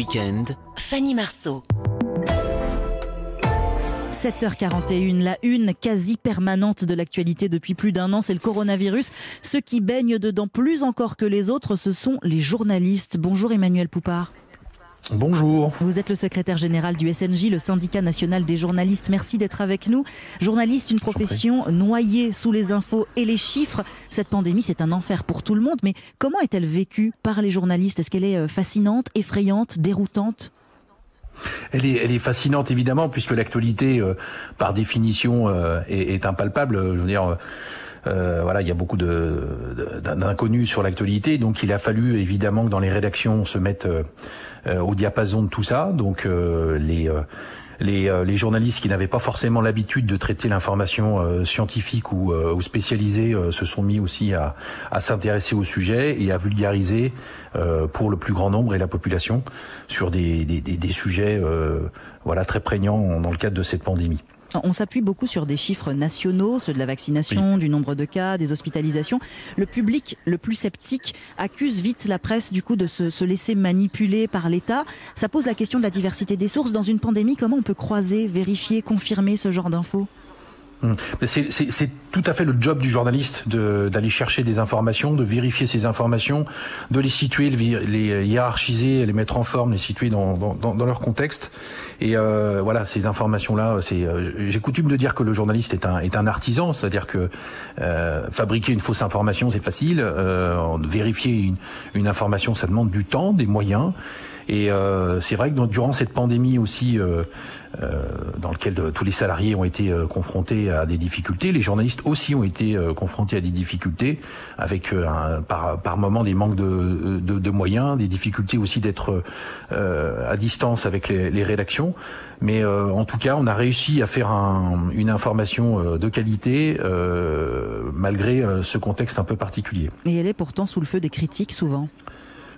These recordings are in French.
week-end, Fanny Marceau. 7h41, la une quasi permanente de l'actualité depuis plus d'un an, c'est le coronavirus. Ceux qui baignent dedans plus encore que les autres, ce sont les journalistes. Bonjour Emmanuel Poupard. Bonjour. Vous êtes le secrétaire général du SNJ, le syndicat national des journalistes. Merci d'être avec nous. Journaliste, une profession noyée sous les infos et les chiffres. Cette pandémie, c'est un enfer pour tout le monde. Mais comment est-elle vécue par les journalistes? Est-ce qu'elle est euh, fascinante, effrayante, déroutante? Elle est, elle est fascinante évidemment puisque l'actualité, euh, par définition, euh, est, est, impalpable. Je veux dire, euh, voilà, il y a beaucoup de, d'inconnus sur l'actualité, donc il a fallu évidemment que dans les rédactions on se mette euh, au diapason de tout ça. Donc euh, les les, les, journalistes qui n'avaient pas forcément l'habitude de traiter l'information scientifique ou, ou spécialisée se sont mis aussi à, à s'intéresser au sujet et à vulgariser pour le plus grand nombre et la population sur des, des, des sujets voilà très prégnants dans le cadre de cette pandémie. On s'appuie beaucoup sur des chiffres nationaux, ceux de la vaccination, du nombre de cas, des hospitalisations. Le public le plus sceptique accuse vite la presse du coup de se, se laisser manipuler par l'État. Ça pose la question de la diversité des sources. Dans une pandémie, comment on peut croiser, vérifier, confirmer ce genre d'infos? Hum. C'est tout à fait le job du journaliste d'aller chercher des informations, de vérifier ces informations, de les situer, les hiérarchiser, les mettre en forme, les situer dans, dans, dans leur contexte. Et euh, voilà, ces informations-là, c'est. Euh, j'ai coutume de dire que le journaliste est un est un artisan, c'est-à-dire que euh, fabriquer une fausse information, c'est facile. Euh, vérifier une, une information, ça demande du temps, des moyens. Et euh, c'est vrai que durant cette pandémie aussi, euh, euh, dans lequel de, tous les salariés ont été euh, confrontés à des difficultés, les journalistes aussi ont été euh, confrontés à des difficultés, avec un, par, par moment des manques de, de, de, moyens, des difficultés aussi d'être à distance avec les, les rédactions. Mais en tout cas, on a réussi à faire un, une information de qualité malgré ce contexte un peu particulier. Et elle est pourtant sous le feu des critiques souvent.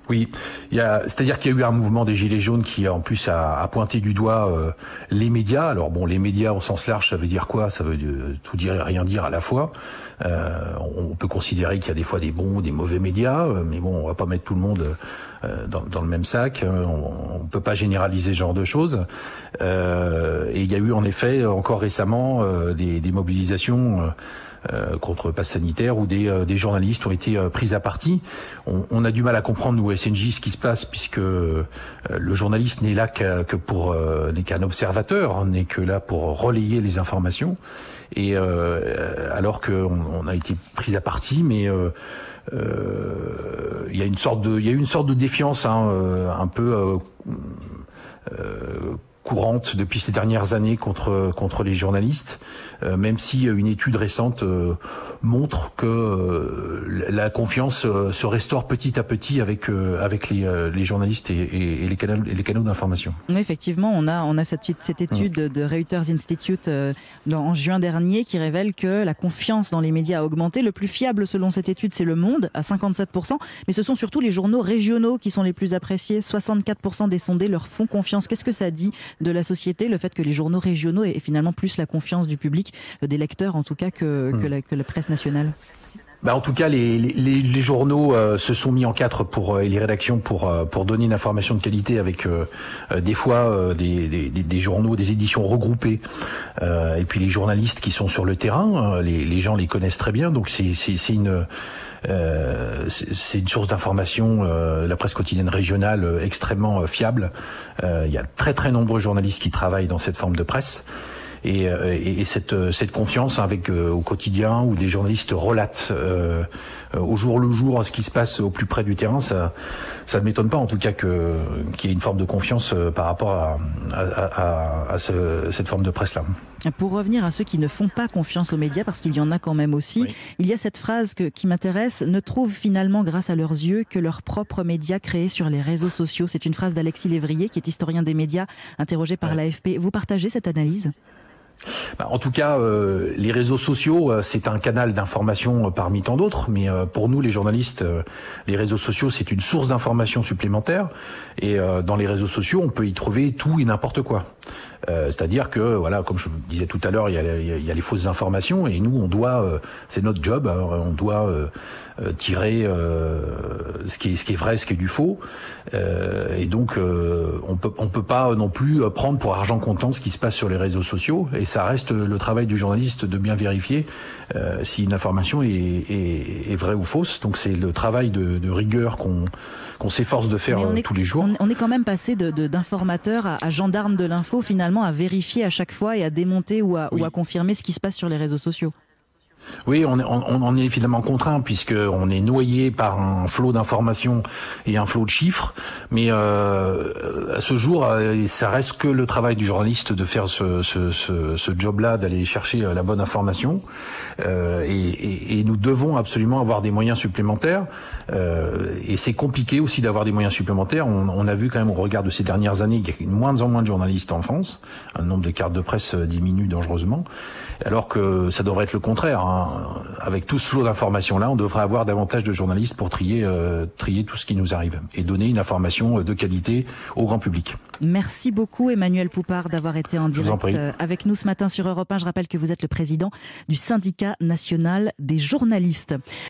Oui, c'est-à-dire qu'il y a eu un mouvement des Gilets jaunes qui, en plus, a, a pointé du doigt euh, les médias. Alors bon, les médias au sens large, ça veut dire quoi? Ça veut tout dire et rien dire à la fois. Euh, on peut considérer qu'il y a des fois des bons, des mauvais médias, euh, mais bon, on va pas mettre tout le monde euh, dans, dans, le même sac. On, on peut pas généraliser ce genre de choses. Euh, et il y a eu en effet encore récemment des, des mobilisations. Euh, contre le pass sanitaire où des, euh, des journalistes ont été euh, pris à partie. On, on, a du mal à comprendre nous SNJ ce qui se passe puisque le journaliste n'est là qu que pour n'est qu'un observateur, hein, n'est que là pour relayer les informations. Et alors qu'on on a été pris à partie, mais il y a une sorte de il y a une sorte de défiance hein, un peu courante depuis ces dernières années contre contre les journalistes, euh, même si une étude récente euh, montre que euh, la confiance euh, se restaure petit à petit avec euh, avec les, les journalistes et, et, et, les canaux et les canaux d'information. Oui, effectivement, on a on a cette, cette étude de Reuters Institute en juin dernier qui révèle que la confiance dans les médias a augmenté. Le plus fiable selon cette étude, c'est Le Monde à 57 mais ce sont surtout les journaux régionaux qui sont les plus appréciés. 64 des sondés leur font confiance. Qu'est-ce que ça dit de la société, le fait que les journaux régionaux aient finalement plus la confiance du public, euh, des lecteurs en tout cas, que, mmh. que, la, que la presse nationale bah en tout cas, les, les, les journaux euh, se sont mis en quatre pour euh, les rédactions pour euh, pour donner une information de qualité avec euh, des fois euh, des, des, des, journaux, des éditions regroupées et puis les journalistes qui sont sur le terrain. les, les gens les connaissent très bien, donc c'est c'est une euh, c'est une source d'information, euh, la presse quotidienne régionale, euh, extrêmement fiable. il y a très très nombreux journalistes qui travaillent dans cette forme de presse. Et, et, et cette, cette confiance avec au quotidien où des journalistes relatent au jour le jour ce qui se passe au plus près du terrain, ça, ça ne m'étonne pas en tout cas que qu'il y ait une forme de confiance par rapport à, à, à, à ce, cette forme de presse là. Pour revenir à ceux qui ne font pas confiance aux médias, parce qu'il y en a quand même aussi, oui. il y a cette phrase que, qui m'intéresse, ne trouvent finalement grâce à leurs yeux que leurs propres médias créés sur les réseaux sociaux. C'est une phrase d'Alexis Lévrier, qui est historien des médias, interrogé par ouais. l'AFP. Vous partagez cette analyse? En tout cas, euh, les réseaux sociaux, euh, c'est un canal d'information euh, parmi tant d'autres, mais pour nous, les journalistes, les réseaux sociaux, c'est une source d'information supplémentaire. Et dans les réseaux sociaux, on peut y trouver tout et n'importe quoi. C'est-à-dire que, voilà, comme je vous disais tout à l'heure, il, il, y a les fausses informations et nous, on doit, c'est notre job, hein, on doit tirer ce qui est ce qui est vrai, ce qui est du faux. et donc, on peut on peut pas non plus prendre pour argent comptant ce qui se passe sur les réseaux sociaux. Et ça reste le travail du journaliste de bien vérifier si une information est, est, est vraie ou fausse. Donc c'est le travail de, de rigueur qu'on qu'on s'efforce de faire euh, tous les jours. On est quand même passé d'informateur de, à, à, gendarme de l'info, finalement, à vérifier à chaque fois et à démonter ou à, oui. ou à confirmer ce qui se passe sur les réseaux sociaux. Oui, on, on, est évidemment contraint puisque on est noyé par un flot d'informations et un flot de chiffres. Mais euh, à ce jour, euh, ça reste que le travail du journaliste de faire ce, job-là, d'aller chercher euh, la bonne information. Et, nous devons absolument avoir des moyens supplémentaires. Et c'est compliqué aussi d'avoir des moyens supplémentaires. On, a vu quand même au regard de ces dernières années qu'il y a moins en moins de journalistes en France. Un nombre de cartes de presse diminue dangereusement, alors que ça devrait être le contraire. Hein avec tout ce flot d'informations-là, on devrait avoir davantage de journalistes pour trier, euh, trier tout ce qui nous arrive et donner une information de qualité au grand public. Merci beaucoup Emmanuel Poupard d'avoir été en direct euh, avec nous ce matin sur Europe 1. Je rappelle que vous êtes le président du syndicat national des journalistes.